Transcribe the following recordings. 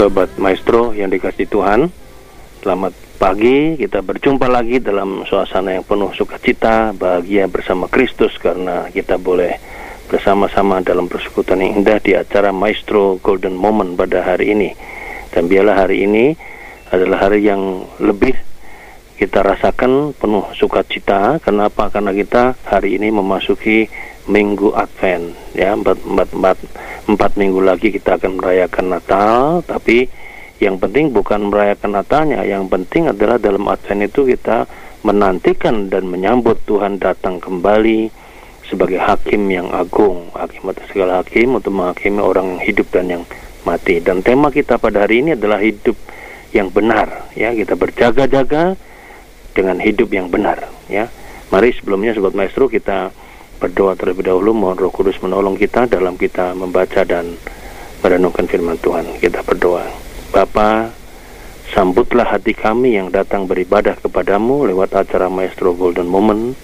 Sobat Maestro yang dikasih Tuhan, selamat pagi. Kita berjumpa lagi dalam suasana yang penuh sukacita, bahagia bersama Kristus karena kita boleh bersama-sama dalam persekutuan yang indah di acara Maestro Golden Moment pada hari ini. Dan biarlah hari ini adalah hari yang lebih kita rasakan penuh sukacita. Kenapa? Karena kita hari ini memasuki minggu Advent ya. Empat, empat, empat, empat minggu lagi kita akan merayakan Natal tapi yang penting bukan merayakan Natalnya yang penting adalah dalam Advent itu kita menantikan dan menyambut Tuhan datang kembali sebagai hakim yang agung hakim atas segala hakim untuk menghakimi orang yang hidup dan yang mati. Dan tema kita pada hari ini adalah hidup yang benar ya. Kita berjaga-jaga dengan hidup yang benar ya. Mari sebelumnya sobat maestro kita berdoa terlebih dahulu mohon Roh Kudus menolong kita dalam kita membaca dan merenungkan firman Tuhan. Kita berdoa. Bapa, sambutlah hati kami yang datang beribadah kepadamu lewat acara Maestro Golden Moment,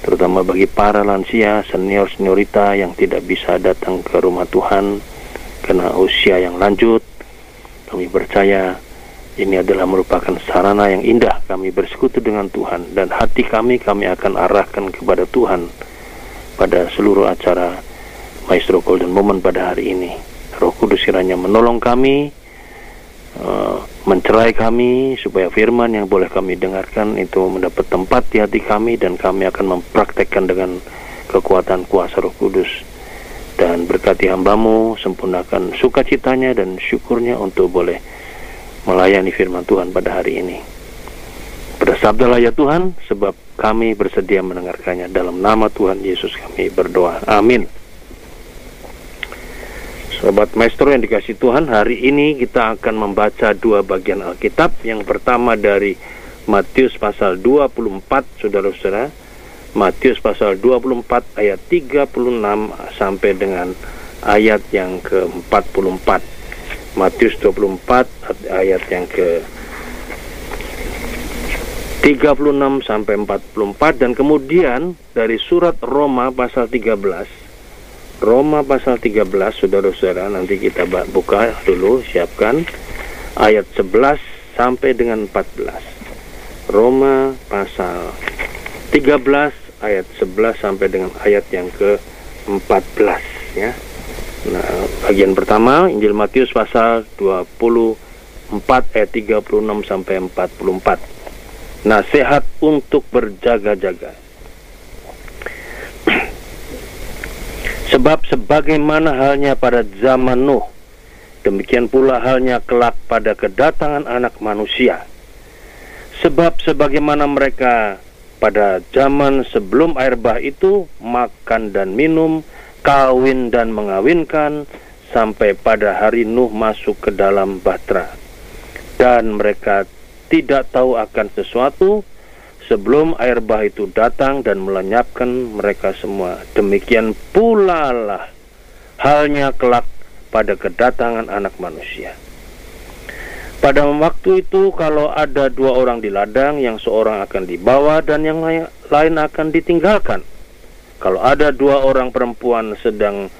terutama bagi para lansia, senior, seniorita yang tidak bisa datang ke rumah Tuhan karena usia yang lanjut. Kami percaya ini adalah merupakan sarana yang indah kami bersekutu dengan Tuhan dan hati kami kami akan arahkan kepada Tuhan pada seluruh acara Maestro Golden Moment pada hari ini. Roh Kudus kiranya menolong kami, uh, mencerai kami, supaya firman yang boleh kami dengarkan itu mendapat tempat di hati kami dan kami akan mempraktekkan dengan kekuatan kuasa Roh Kudus. Dan berkati hambamu, sempurnakan sukacitanya dan syukurnya untuk boleh melayani firman Tuhan pada hari ini. Bersabdalah ya Tuhan, sebab kami bersedia mendengarkannya. Dalam nama Tuhan Yesus kami berdoa. Amin. Sobat Maestro yang dikasih Tuhan, hari ini kita akan membaca dua bagian Alkitab. Yang pertama dari Matius pasal 24, saudara-saudara. Matius pasal 24 ayat 36 sampai dengan ayat yang ke-44. Matius 24 ayat yang ke 36 sampai 44 dan kemudian dari surat Roma pasal 13 Roma pasal 13 saudara-saudara nanti kita buka dulu siapkan. Ayat 11 sampai dengan 14 Roma pasal 13 ayat 11 sampai dengan ayat yang ke 14 ya. Nah, bagian pertama Injil Matius pasal 24 ayat 36 sampai 44 nasihat untuk berjaga-jaga. Sebab sebagaimana halnya pada zaman Nuh, demikian pula halnya kelak pada kedatangan anak manusia. Sebab sebagaimana mereka pada zaman sebelum air bah itu makan dan minum, kawin dan mengawinkan, sampai pada hari Nuh masuk ke dalam bahtera. Dan mereka tidak tahu akan sesuatu sebelum air bah itu datang dan melenyapkan mereka semua. Demikian pula lah halnya kelak pada kedatangan anak manusia. Pada waktu itu kalau ada dua orang di ladang yang seorang akan dibawa dan yang lain akan ditinggalkan. Kalau ada dua orang perempuan sedang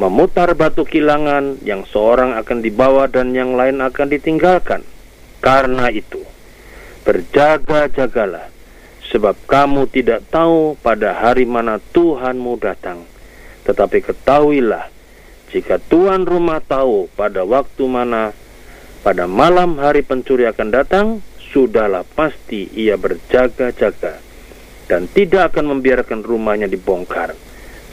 memutar batu kilangan yang seorang akan dibawa dan yang lain akan ditinggalkan. Karena itu, berjaga-jagalah, sebab kamu tidak tahu pada hari mana Tuhanmu datang. Tetapi ketahuilah, jika Tuhan rumah tahu pada waktu mana, pada malam hari pencuri akan datang, sudahlah pasti ia berjaga-jaga dan tidak akan membiarkan rumahnya dibongkar.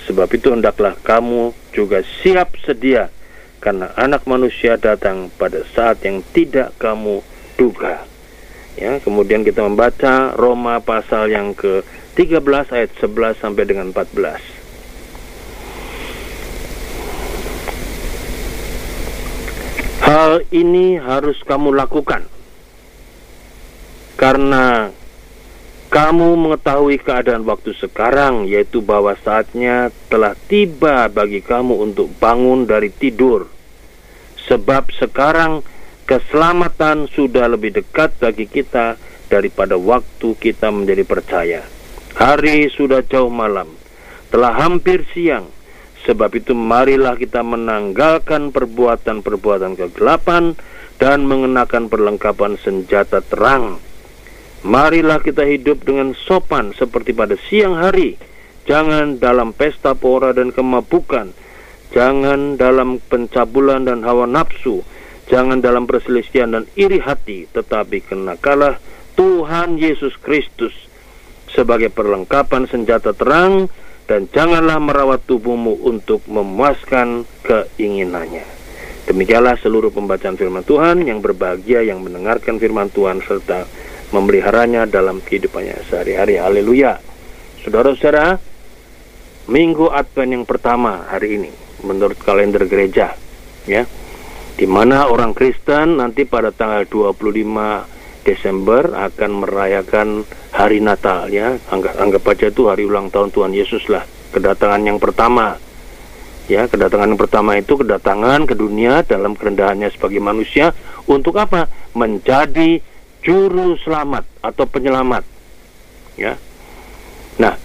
Sebab itu hendaklah kamu juga siap sedia karena anak manusia datang pada saat yang tidak kamu duga. Ya, kemudian kita membaca Roma pasal yang ke-13 ayat 11 sampai dengan 14. Hal ini harus kamu lakukan karena kamu mengetahui keadaan waktu sekarang, yaitu bahwa saatnya telah tiba bagi kamu untuk bangun dari tidur, sebab sekarang keselamatan sudah lebih dekat bagi kita daripada waktu kita menjadi percaya. Hari sudah jauh malam, telah hampir siang. Sebab itu marilah kita menanggalkan perbuatan-perbuatan kegelapan dan mengenakan perlengkapan senjata terang. Marilah kita hidup dengan sopan seperti pada siang hari. Jangan dalam pesta pora dan kemabukan. Jangan dalam pencabulan dan hawa nafsu. Jangan dalam perselisihan dan iri hati. Tetapi kenakalah Tuhan Yesus Kristus sebagai perlengkapan senjata terang dan janganlah merawat tubuhmu untuk memuaskan keinginannya. Demikianlah seluruh pembacaan firman Tuhan yang berbahagia yang mendengarkan firman Tuhan serta memeliharanya dalam kehidupannya sehari-hari. Haleluya. Saudara-saudara, minggu Advent yang pertama hari ini menurut kalender gereja ya. Di mana orang Kristen nanti pada tanggal 25 Desember akan merayakan hari Natal ya. Anggap anggap aja itu hari ulang tahun Tuhan Yesus lah, kedatangan yang pertama Ya, kedatangan yang pertama itu kedatangan ke dunia dalam kerendahannya sebagai manusia untuk apa? Menjadi juru selamat atau penyelamat. Ya. Nah,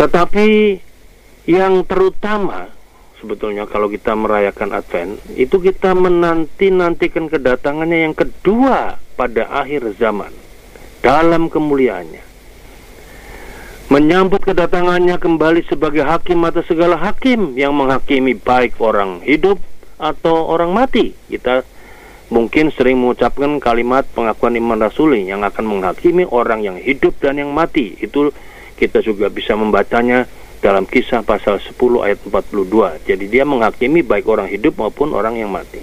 tetapi yang terutama sebetulnya kalau kita merayakan Advent itu kita menanti-nantikan kedatangannya yang kedua pada akhir zaman dalam kemuliaannya menyambut kedatangannya kembali sebagai hakim atas segala hakim yang menghakimi baik orang hidup atau orang mati. Kita mungkin sering mengucapkan kalimat pengakuan iman rasuli yang akan menghakimi orang yang hidup dan yang mati. Itu kita juga bisa membacanya dalam kisah pasal 10 ayat 42. Jadi dia menghakimi baik orang hidup maupun orang yang mati.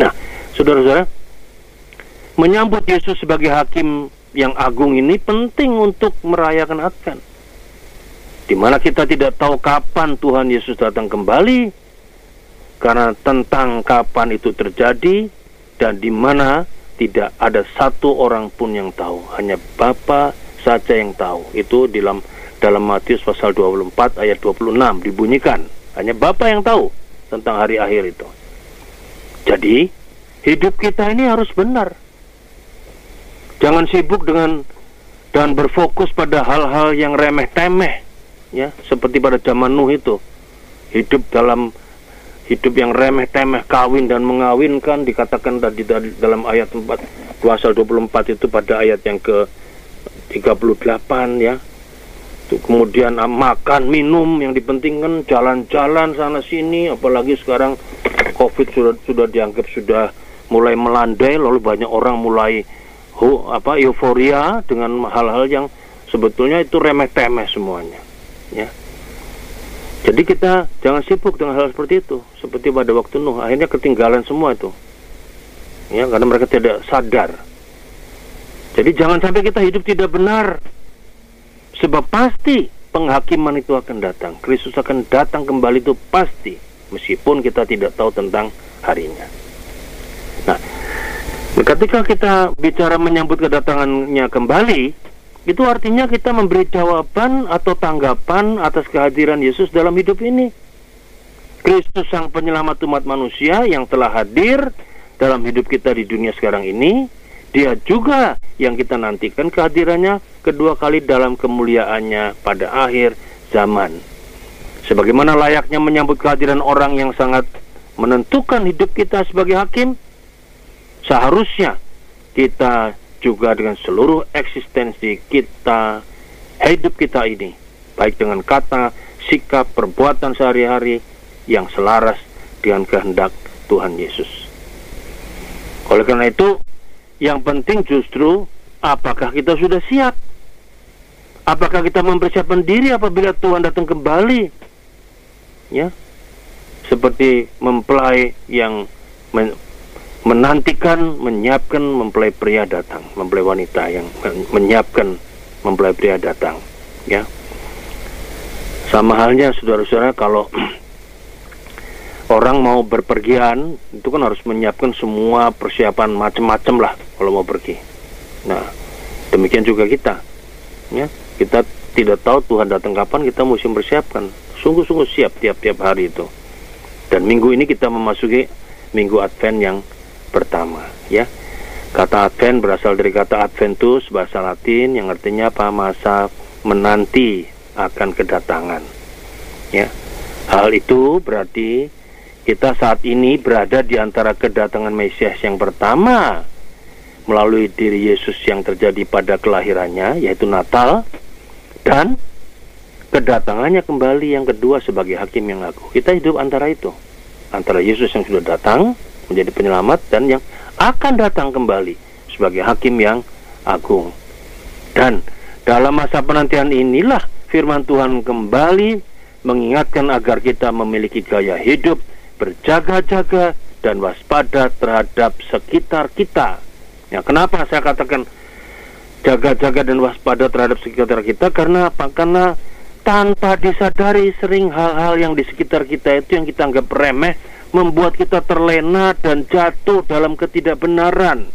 Nah, saudara-saudara, menyambut Yesus sebagai hakim yang agung ini penting untuk merayakan Advent. Di mana kita tidak tahu kapan Tuhan Yesus datang kembali, karena tentang kapan itu terjadi dan di mana tidak ada satu orang pun yang tahu, hanya Bapa saja yang tahu. Itu dalam dalam Matius pasal 24 ayat 26 dibunyikan, hanya Bapa yang tahu tentang hari akhir itu. Jadi, hidup kita ini harus benar Jangan sibuk dengan dan berfokus pada hal-hal yang remeh-temeh ya, seperti pada zaman Nuh itu. Hidup dalam hidup yang remeh-temeh kawin dan mengawinkan dikatakan tadi dalam ayat 4 pasal 24 itu pada ayat yang ke 38 ya. Kemudian ah, makan, minum yang dipentingkan, jalan-jalan sana sini apalagi sekarang Covid sudah sudah dianggap sudah mulai melandai lalu banyak orang mulai hu, apa euforia dengan hal-hal yang sebetulnya itu remeh-temeh semuanya ya. Jadi kita jangan sibuk dengan hal seperti itu seperti pada waktu Nuh. Akhirnya ketinggalan semua itu ya karena mereka tidak sadar. Jadi jangan sampai kita hidup tidak benar sebab pasti penghakiman itu akan datang Kristus akan datang kembali itu pasti meskipun kita tidak tahu tentang harinya nah Ketika kita bicara menyambut kedatangannya kembali, itu artinya kita memberi jawaban atau tanggapan atas kehadiran Yesus dalam hidup ini. Kristus sang penyelamat umat manusia yang telah hadir dalam hidup kita di dunia sekarang ini, dia juga yang kita nantikan kehadirannya kedua kali dalam kemuliaannya pada akhir zaman. Sebagaimana layaknya menyambut kehadiran orang yang sangat menentukan hidup kita sebagai hakim, Seharusnya kita juga dengan seluruh eksistensi kita, hidup kita ini, baik dengan kata, sikap, perbuatan sehari-hari yang selaras dengan kehendak Tuhan Yesus. Oleh karena itu, yang penting justru apakah kita sudah siap? Apakah kita mempersiapkan diri apabila Tuhan datang kembali? Ya, seperti mempelai yang menantikan, menyiapkan mempelai pria datang, mempelai wanita yang menyiapkan mempelai pria datang, ya. Sama halnya saudara-saudara kalau orang mau berpergian itu kan harus menyiapkan semua persiapan macam-macam lah kalau mau pergi. Nah, demikian juga kita, ya. Kita tidak tahu Tuhan datang kapan, kita mesti mempersiapkan. Sungguh-sungguh siap tiap-tiap hari itu. Dan minggu ini kita memasuki minggu Advent yang pertama ya kata advent berasal dari kata adventus bahasa latin yang artinya apa masa menanti akan kedatangan ya hal itu berarti kita saat ini berada di antara kedatangan Mesias yang pertama melalui diri Yesus yang terjadi pada kelahirannya, yaitu Natal, dan kedatangannya kembali yang kedua sebagai hakim yang agung. Kita hidup antara itu, antara Yesus yang sudah datang menjadi penyelamat dan yang akan datang kembali sebagai hakim yang agung. Dan dalam masa penantian inilah firman Tuhan kembali mengingatkan agar kita memiliki gaya hidup berjaga-jaga dan waspada terhadap sekitar kita Ya, kenapa saya katakan jaga-jaga dan waspada terhadap sekitar kita? Karena apa? Karena tanpa disadari sering hal-hal yang di sekitar kita itu yang kita anggap remeh membuat kita terlena dan jatuh dalam ketidakbenaran,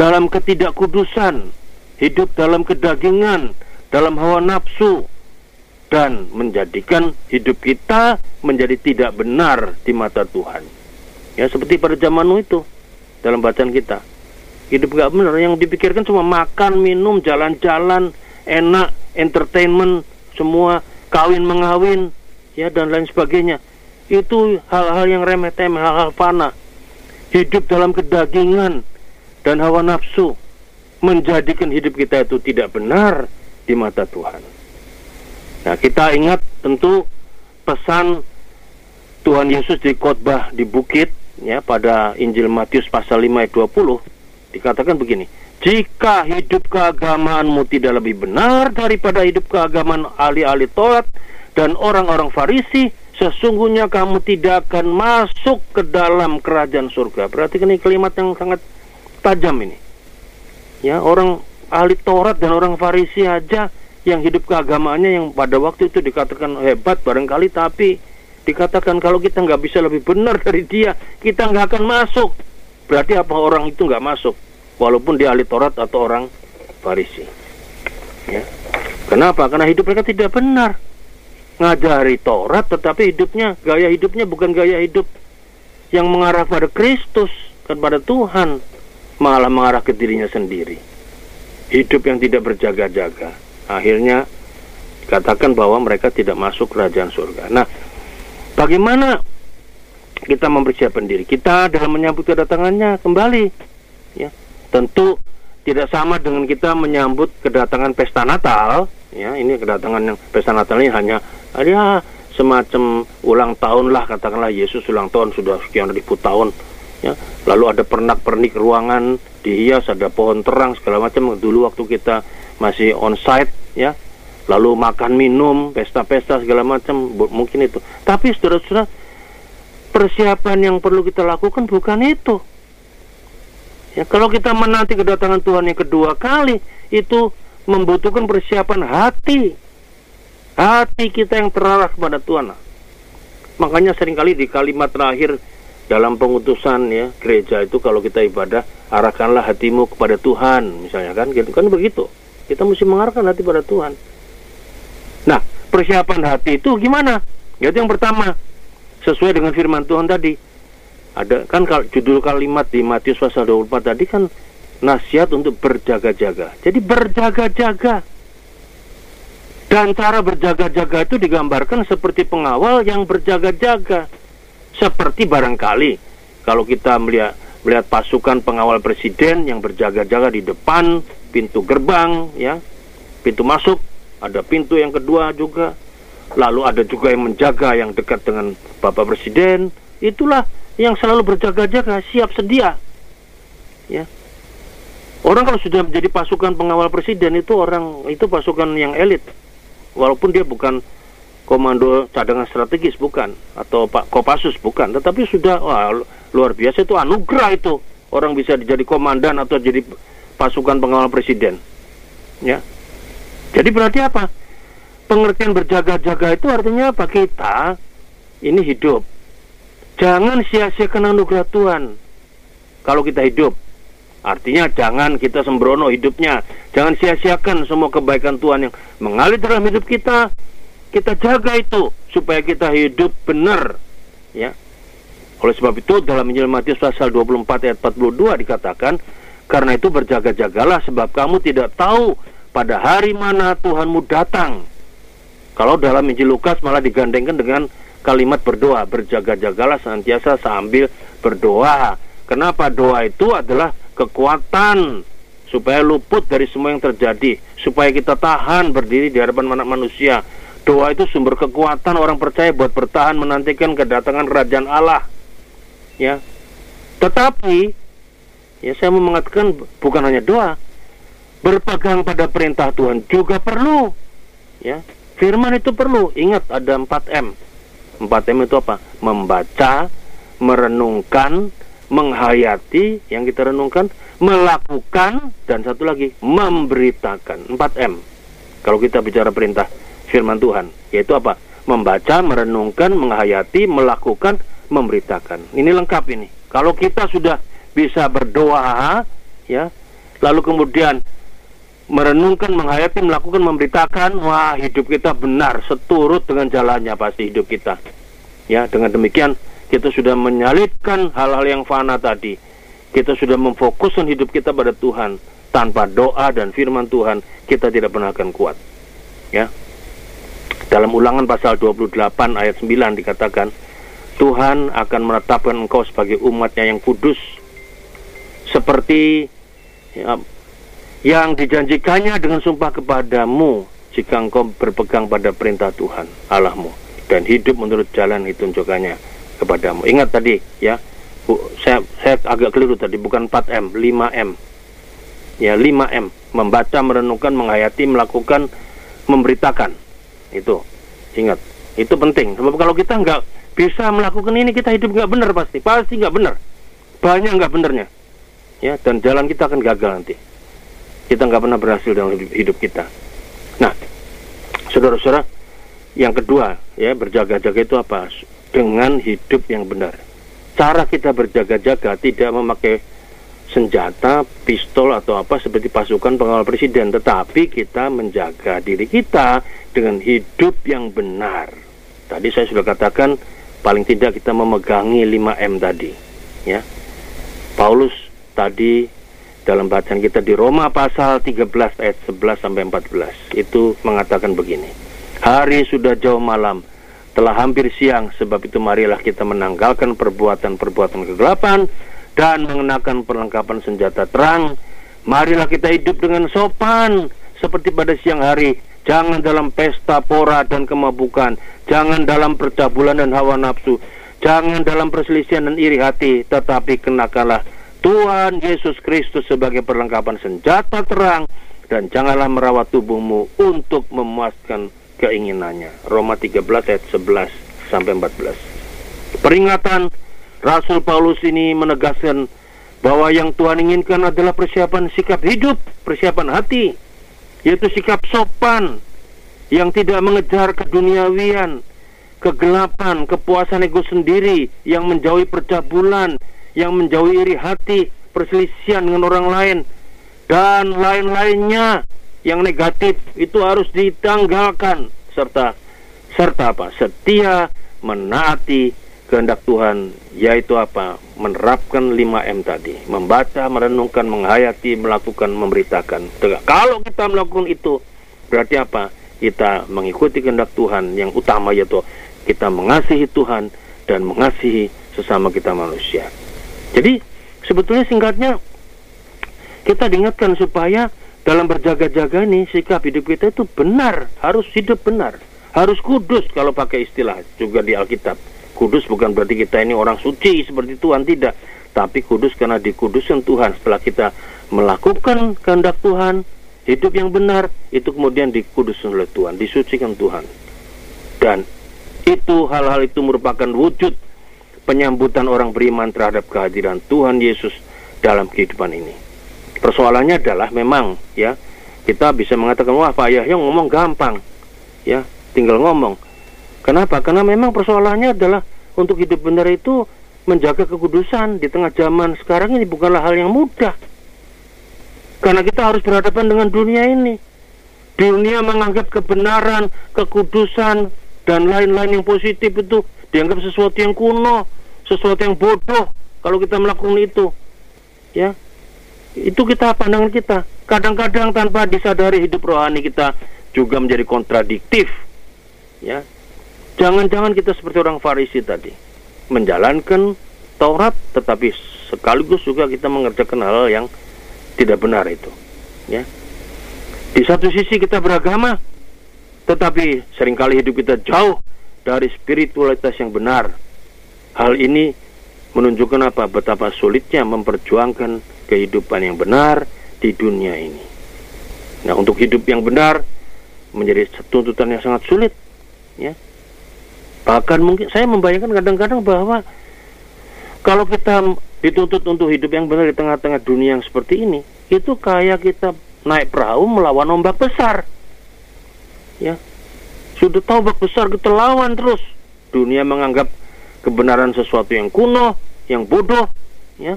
dalam ketidakkudusan, hidup dalam kedagingan, dalam hawa nafsu, dan menjadikan hidup kita menjadi tidak benar di mata Tuhan. Ya seperti pada zaman itu dalam bacaan kita. Hidup gak benar, yang dipikirkan cuma makan, minum, jalan-jalan, enak, entertainment, semua kawin mengawin, ya dan lain sebagainya. Itu hal-hal yang remeh-temeh, hal-hal fana. Hidup dalam kedagingan dan hawa nafsu menjadikan hidup kita itu tidak benar di mata Tuhan. Nah, kita ingat tentu pesan Tuhan Yesus di khotbah di bukit ya pada Injil Matius pasal 5 ayat 20 dikatakan begini, jika hidup keagamaanmu tidak lebih benar daripada hidup keagamaan ahli-ahli Taurat dan orang-orang Farisi, sesungguhnya kamu tidak akan masuk ke dalam kerajaan surga. Berarti ini kalimat yang sangat tajam ini. Ya, orang ahli Taurat dan orang Farisi aja yang hidup keagamaannya yang pada waktu itu dikatakan hebat barangkali tapi dikatakan kalau kita nggak bisa lebih benar dari dia, kita nggak akan masuk. Berarti apa orang itu nggak masuk, walaupun dia ahli Taurat atau orang Farisi. Ya. Kenapa? Karena hidup mereka tidak benar. Ngajari Taurat, tetapi hidupnya, gaya hidupnya bukan gaya hidup yang mengarah pada Kristus, kepada Tuhan, malah mengarah ke dirinya sendiri. Hidup yang tidak berjaga-jaga. Akhirnya katakan bahwa mereka tidak masuk kerajaan surga. Nah, Bagaimana kita mempersiapkan diri kita dalam menyambut kedatangannya kembali? Ya, tentu tidak sama dengan kita menyambut kedatangan pesta Natal. Ya, ini kedatangan yang pesta Natal ini hanya ya semacam ulang tahun lah katakanlah Yesus ulang tahun sudah sekian ribu tahun. Ya, lalu ada pernak-pernik ruangan dihias, ada pohon terang segala macam. Dulu waktu kita masih on site, ya lalu makan minum, pesta-pesta segala macam mungkin itu. Tapi saudara-saudara, persiapan yang perlu kita lakukan bukan itu. Ya, kalau kita menanti kedatangan Tuhan yang kedua kali, itu membutuhkan persiapan hati. Hati kita yang terarah kepada Tuhan. Makanya sering kali di kalimat terakhir dalam pengutusan ya gereja itu kalau kita ibadah arahkanlah hatimu kepada Tuhan misalnya kan gitu kan begitu kita mesti mengarahkan hati pada Tuhan Nah, persiapan hati itu gimana? Yaitu yang pertama, sesuai dengan firman Tuhan tadi. Ada kan judul kalimat di Matius pasal 24 tadi kan nasihat untuk berjaga-jaga. Jadi berjaga-jaga. Dan cara berjaga-jaga itu digambarkan seperti pengawal yang berjaga-jaga. Seperti barangkali kalau kita melihat melihat pasukan pengawal presiden yang berjaga-jaga di depan pintu gerbang ya, pintu masuk ada pintu yang kedua juga. Lalu ada juga yang menjaga yang dekat dengan Bapak Presiden. Itulah yang selalu berjaga-jaga, siap sedia. Ya. Orang kalau sudah menjadi pasukan pengawal presiden itu orang itu pasukan yang elit. Walaupun dia bukan komando cadangan strategis bukan atau Pak Kopassus bukan, tetapi sudah wah, luar biasa itu anugerah itu. Orang bisa jadi komandan atau jadi pasukan pengawal presiden. Ya. Jadi berarti apa? Pengertian berjaga-jaga itu artinya apa? Kita ini hidup. Jangan sia-siakan anugerah Tuhan. Kalau kita hidup, artinya jangan kita sembrono hidupnya. Jangan sia-siakan semua kebaikan Tuhan yang mengalir dalam hidup kita. Kita jaga itu supaya kita hidup benar, ya. Oleh sebab itu dalam Injil Matius pasal 24 ayat 42 dikatakan, karena itu berjaga-jagalah sebab kamu tidak tahu pada hari mana Tuhanmu datang. Kalau dalam Injil Lukas malah digandengkan dengan kalimat berdoa, berjaga-jagalah senantiasa sambil berdoa. Kenapa doa itu adalah kekuatan supaya luput dari semua yang terjadi, supaya kita tahan berdiri di hadapan manusia. Doa itu sumber kekuatan orang percaya buat bertahan menantikan kedatangan kerajaan Allah. Ya. Tetapi ya saya mau mengatakan bukan hanya doa, berpegang pada perintah Tuhan juga perlu. Ya. Firman itu perlu. Ingat ada 4M. 4M itu apa? Membaca, merenungkan, menghayati yang kita renungkan, melakukan dan satu lagi memberitakan. 4M. Kalau kita bicara perintah firman Tuhan, yaitu apa? Membaca, merenungkan, menghayati, melakukan, memberitakan. Ini lengkap ini. Kalau kita sudah bisa berdoa, ya, lalu kemudian merenungkan, menghayati, melakukan, memberitakan, wah hidup kita benar, seturut dengan jalannya pasti hidup kita. Ya, dengan demikian kita sudah menyalipkan hal-hal yang fana tadi. Kita sudah memfokuskan hidup kita pada Tuhan. Tanpa doa dan firman Tuhan, kita tidak pernah akan kuat. Ya. Dalam ulangan pasal 28 ayat 9 dikatakan, Tuhan akan menetapkan engkau sebagai umatnya yang kudus, seperti ya, yang dijanjikannya dengan sumpah kepadamu jika engkau berpegang pada perintah Tuhan Allahmu dan hidup menurut jalan ditunjukkannya kepadamu. Ingat tadi ya, saya saya agak keliru tadi bukan 4M, 5M. Ya, 5M, membaca, merenungkan, menghayati, melakukan, memberitakan. Itu. Ingat, itu penting. Sebab kalau kita nggak bisa melakukan ini, kita hidup nggak benar pasti. Pasti nggak benar. Banyak nggak benernya. Ya, dan jalan kita akan gagal nanti kita nggak pernah berhasil dalam hidup, hidup kita. Nah, saudara-saudara, yang kedua ya berjaga-jaga itu apa? Dengan hidup yang benar. Cara kita berjaga-jaga tidak memakai senjata, pistol atau apa seperti pasukan pengawal presiden, tetapi kita menjaga diri kita dengan hidup yang benar. Tadi saya sudah katakan paling tidak kita memegangi 5M tadi, ya. Paulus tadi dalam bacaan kita di Roma pasal 13 ayat 11 sampai 14 itu mengatakan begini. Hari sudah jauh malam, telah hampir siang, sebab itu marilah kita menanggalkan perbuatan-perbuatan kegelapan dan mengenakan perlengkapan senjata terang. Marilah kita hidup dengan sopan seperti pada siang hari. Jangan dalam pesta pora dan kemabukan, jangan dalam percabulan dan hawa nafsu, jangan dalam perselisihan dan iri hati, tetapi kenakanlah Tuhan Yesus Kristus sebagai perlengkapan senjata terang dan janganlah merawat tubuhmu untuk memuaskan keinginannya. Roma 13 ayat 11 sampai 14. Peringatan Rasul Paulus ini menegaskan bahwa yang Tuhan inginkan adalah persiapan sikap hidup, persiapan hati, yaitu sikap sopan yang tidak mengejar keduniawian, kegelapan, kepuasan ego sendiri yang menjauhi percabulan, yang menjauhi iri hati, perselisihan dengan orang lain, dan lain-lainnya yang negatif itu harus ditanggalkan serta serta apa? Setia menaati kehendak Tuhan yaitu apa? Menerapkan 5M tadi, membaca, merenungkan, menghayati, melakukan, memberitakan. Kalau kita melakukan itu berarti apa? Kita mengikuti kehendak Tuhan yang utama yaitu kita mengasihi Tuhan dan mengasihi sesama kita manusia. Jadi sebetulnya singkatnya kita diingatkan supaya dalam berjaga-jaga ini sikap hidup kita itu benar, harus hidup benar, harus kudus kalau pakai istilah juga di Alkitab. Kudus bukan berarti kita ini orang suci seperti Tuhan tidak, tapi kudus karena dikuduskan Tuhan setelah kita melakukan kehendak Tuhan, hidup yang benar, itu kemudian dikuduskan oleh Tuhan, disucikan Tuhan. Dan itu hal-hal itu merupakan wujud penyambutan orang beriman terhadap kehadiran Tuhan Yesus dalam kehidupan ini. Persoalannya adalah memang ya kita bisa mengatakan wah Pak Yahya ngomong gampang ya tinggal ngomong. Kenapa? Karena memang persoalannya adalah untuk hidup benar itu menjaga kekudusan di tengah zaman sekarang ini bukanlah hal yang mudah. Karena kita harus berhadapan dengan dunia ini. Dunia menganggap kebenaran, kekudusan, dan lain-lain yang positif itu dianggap sesuatu yang kuno sesuatu yang bodoh kalau kita melakukan itu. Ya. Itu kita pandangan kita. Kadang-kadang tanpa disadari hidup rohani kita juga menjadi kontradiktif. Ya. Jangan-jangan kita seperti orang Farisi tadi, menjalankan Taurat tetapi sekaligus juga kita mengerjakan hal, -hal yang tidak benar itu. Ya. Di satu sisi kita beragama, tetapi sering kali hidup kita jauh dari spiritualitas yang benar. Hal ini menunjukkan apa? Betapa sulitnya memperjuangkan kehidupan yang benar di dunia ini. Nah, untuk hidup yang benar menjadi tuntutan yang sangat sulit, ya. Bahkan mungkin saya membayangkan kadang-kadang bahwa kalau kita dituntut untuk hidup yang benar di tengah-tengah dunia yang seperti ini, itu kayak kita naik perahu melawan ombak besar. Ya. Sudah tahu ombak besar kita lawan terus. Dunia menganggap kebenaran sesuatu yang kuno, yang bodoh, ya.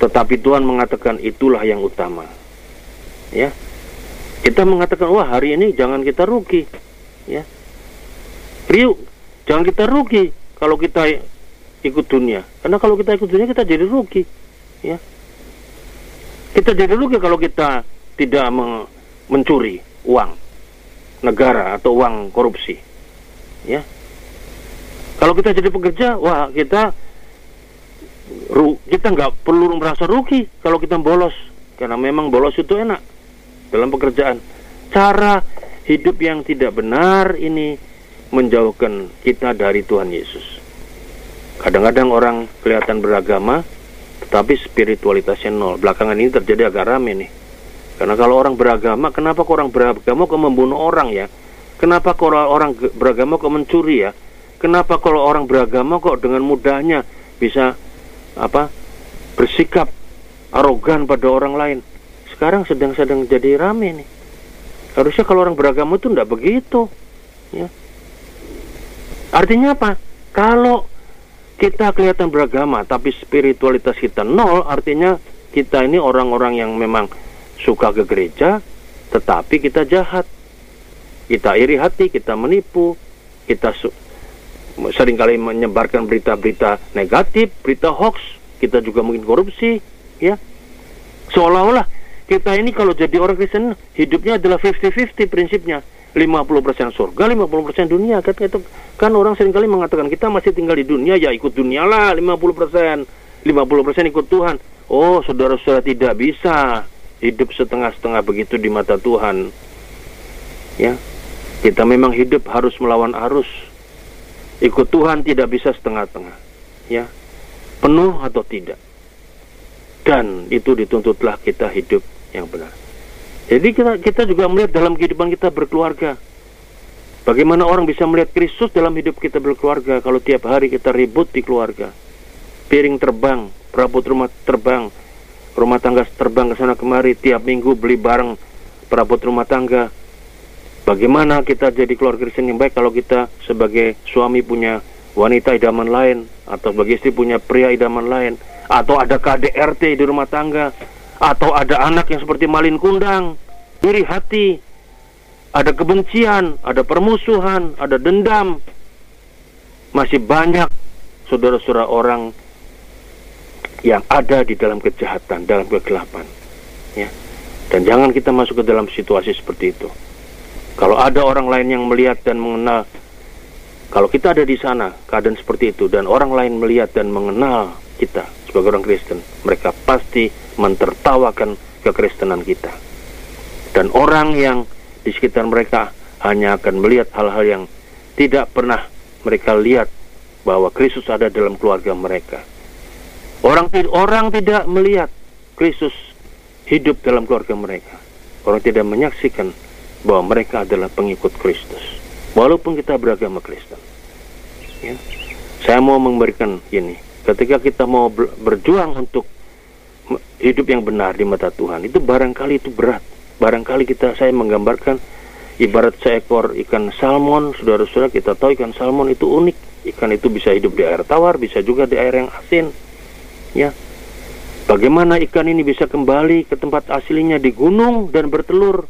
Tetapi Tuhan mengatakan itulah yang utama. Ya. Kita mengatakan, wah hari ini jangan kita rugi. Ya Rio, jangan kita rugi kalau kita ikut dunia. Karena kalau kita ikut dunia kita jadi rugi, ya. Kita jadi rugi kalau kita tidak me mencuri uang negara atau uang korupsi, ya. Kalau kita jadi pekerja, wah kita ru kita nggak perlu merasa rugi kalau kita bolos karena memang bolos itu enak dalam pekerjaan. Cara hidup yang tidak benar ini menjauhkan kita dari Tuhan Yesus. Kadang-kadang orang kelihatan beragama, tetapi spiritualitasnya nol. Belakangan ini terjadi agak rame nih. Karena kalau orang beragama, kenapa orang beragama kok membunuh orang ya? Kenapa kok orang beragama kok mencuri ya? Kenapa kalau orang beragama kok dengan mudahnya bisa apa bersikap arogan pada orang lain? Sekarang sedang-sedang jadi rame nih. Harusnya kalau orang beragama itu tidak begitu, ya. Artinya apa? Kalau kita kelihatan beragama tapi spiritualitas kita nol, artinya kita ini orang-orang yang memang suka ke gereja tetapi kita jahat. Kita iri hati, kita menipu, kita sering kali menyebarkan berita-berita negatif, berita hoax, kita juga mungkin korupsi, ya. Seolah-olah kita ini kalau jadi orang Kristen hidupnya adalah 50-50 prinsipnya 50% surga, 50% dunia. Kan itu kan orang sering kali mengatakan kita masih tinggal di dunia ya ikut dunia lah 50%. 50% ikut Tuhan. Oh, saudara-saudara tidak bisa hidup setengah-setengah begitu di mata Tuhan. Ya. Kita memang hidup harus melawan arus. Ikut Tuhan tidak bisa setengah-tengah. Ya. Penuh atau tidak. Dan itu dituntutlah kita hidup yang benar. Jadi kita kita juga melihat dalam kehidupan kita berkeluarga. Bagaimana orang bisa melihat Kristus dalam hidup kita berkeluarga kalau tiap hari kita ribut di keluarga. Piring terbang, perabot rumah terbang, rumah tangga terbang ke sana kemari, tiap minggu beli barang perabot rumah tangga. Bagaimana kita jadi keluarga Kristen yang baik kalau kita sebagai suami punya wanita idaman lain atau sebagai istri punya pria idaman lain atau ada KDRT di rumah tangga atau ada anak yang seperti malin kundang, iri hati, ada kebencian, ada permusuhan, ada dendam. Masih banyak saudara-saudara orang yang ada di dalam kejahatan, dalam kegelapan. Ya. Dan jangan kita masuk ke dalam situasi seperti itu. Kalau ada orang lain yang melihat dan mengenal, kalau kita ada di sana, keadaan seperti itu, dan orang lain melihat dan mengenal kita sebagai orang Kristen, mereka pasti mentertawakan kekristenan kita. Dan orang yang di sekitar mereka hanya akan melihat hal-hal yang tidak pernah mereka lihat bahwa Kristus ada dalam keluarga mereka. Orang orang tidak melihat Kristus hidup dalam keluarga mereka. Orang tidak menyaksikan bahwa mereka adalah pengikut Kristus. Walaupun kita beragama Kristen. Ya. Saya mau memberikan ini. Ketika kita mau berjuang untuk hidup yang benar di mata Tuhan itu barangkali itu berat. Barangkali kita saya menggambarkan ibarat seekor ikan salmon, saudara-saudara kita tahu ikan salmon itu unik. Ikan itu bisa hidup di air tawar, bisa juga di air yang asin. Ya. Bagaimana ikan ini bisa kembali ke tempat aslinya di gunung dan bertelur?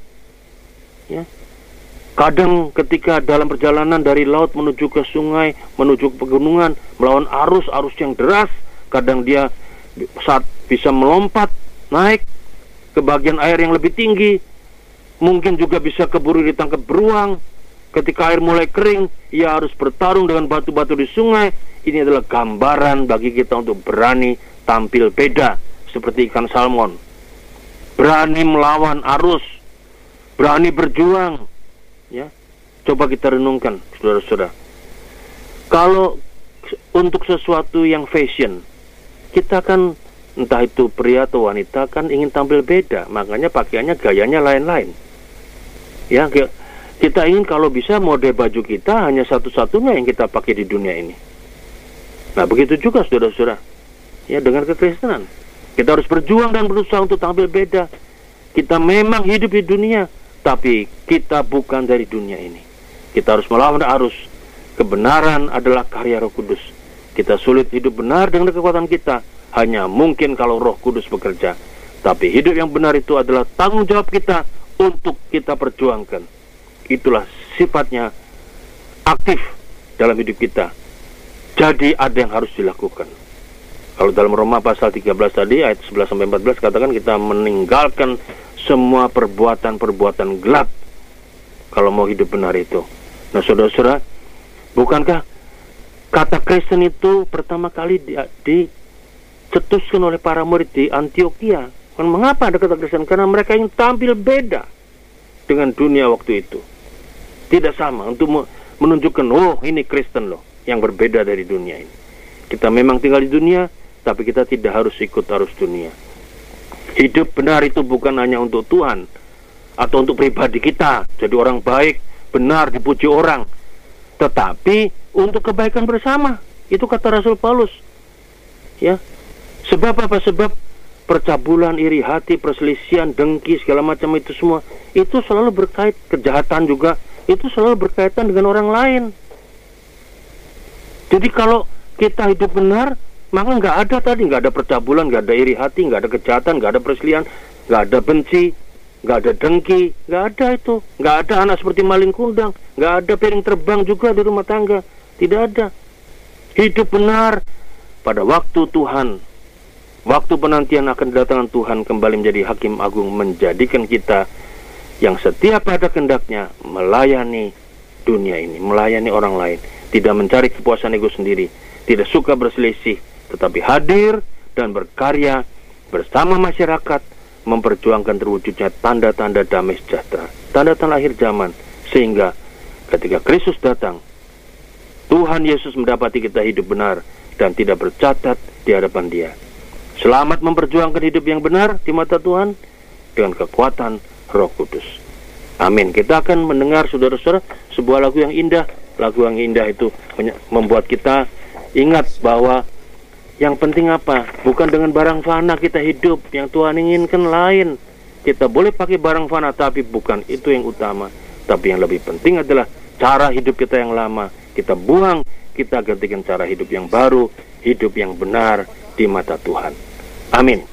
Ya. Kadang ketika dalam perjalanan dari laut menuju ke sungai, menuju ke pegunungan, melawan arus-arus yang deras, kadang dia saat bisa melompat naik ke bagian air yang lebih tinggi, mungkin juga bisa keburu ditangkap beruang, ketika air mulai kering, ia harus bertarung dengan batu-batu di sungai. Ini adalah gambaran bagi kita untuk berani tampil beda seperti ikan salmon. Berani melawan arus, berani berjuang. Ya, coba kita renungkan, saudara-saudara. Kalau untuk sesuatu yang fashion, kita kan entah itu pria atau wanita kan ingin tampil beda, makanya pakaiannya gayanya lain-lain. Ya, kita ingin kalau bisa mode baju kita hanya satu-satunya yang kita pakai di dunia ini. Nah, begitu juga saudara-saudara. Ya, dengan kekristenan. Kita harus berjuang dan berusaha untuk tampil beda. Kita memang hidup di dunia, tapi kita bukan dari dunia ini. Kita harus melawan arus. Kebenaran adalah karya Roh Kudus. Kita sulit hidup benar dengan kekuatan kita, hanya mungkin kalau Roh Kudus bekerja. Tapi hidup yang benar itu adalah tanggung jawab kita untuk kita perjuangkan. Itulah sifatnya aktif dalam hidup kita. Jadi ada yang harus dilakukan. Kalau dalam Roma pasal 13 tadi ayat 11 sampai 14 katakan kita meninggalkan semua perbuatan-perbuatan gelap kalau mau hidup benar itu. Nah, saudara-saudara, bukankah kata Kristen itu pertama kali di, dicetuskan oleh para murid di Antioquia Kan mengapa ada kata Kristen? Karena mereka ingin tampil beda dengan dunia waktu itu. Tidak sama untuk menunjukkan, oh ini Kristen loh, yang berbeda dari dunia ini. Kita memang tinggal di dunia, tapi kita tidak harus ikut arus dunia. Hidup benar itu bukan hanya untuk Tuhan atau untuk pribadi kita, jadi orang baik, benar, dipuji orang, tetapi untuk kebaikan bersama. Itu kata Rasul Paulus. Ya. Sebab apa? Sebab percabulan, iri hati, perselisihan, dengki, segala macam itu semua, itu selalu berkait kejahatan juga, itu selalu berkaitan dengan orang lain. Jadi kalau kita hidup benar, maka nggak ada tadi, nggak ada percabulan, nggak ada iri hati, nggak ada kejahatan, nggak ada perselisihan, nggak ada benci, nggak ada dengki, nggak ada itu, nggak ada anak seperti maling kundang, nggak ada piring terbang juga di rumah tangga, tidak ada. Hidup benar. Pada waktu Tuhan Waktu penantian akan kedatangan Tuhan kembali menjadi hakim agung menjadikan kita yang setiap pada kendaknya melayani dunia ini, melayani orang lain, tidak mencari kepuasan ego sendiri, tidak suka berselisih, tetapi hadir dan berkarya bersama masyarakat memperjuangkan terwujudnya tanda-tanda damai sejahtera, tanda-tanda akhir zaman, sehingga ketika Kristus datang, Tuhan Yesus mendapati kita hidup benar dan tidak bercatat di hadapan Dia. Selamat memperjuangkan hidup yang benar di mata Tuhan dengan kekuatan Roh Kudus. Amin. Kita akan mendengar saudara-saudara sebuah lagu yang indah. Lagu yang indah itu membuat kita ingat bahwa yang penting apa? Bukan dengan barang fana kita hidup. Yang Tuhan inginkan lain. Kita boleh pakai barang fana tapi bukan itu yang utama. Tapi yang lebih penting adalah cara hidup kita yang lama. Kita buang, kita gantikan cara hidup yang baru, hidup yang benar di mata Tuhan. Amin.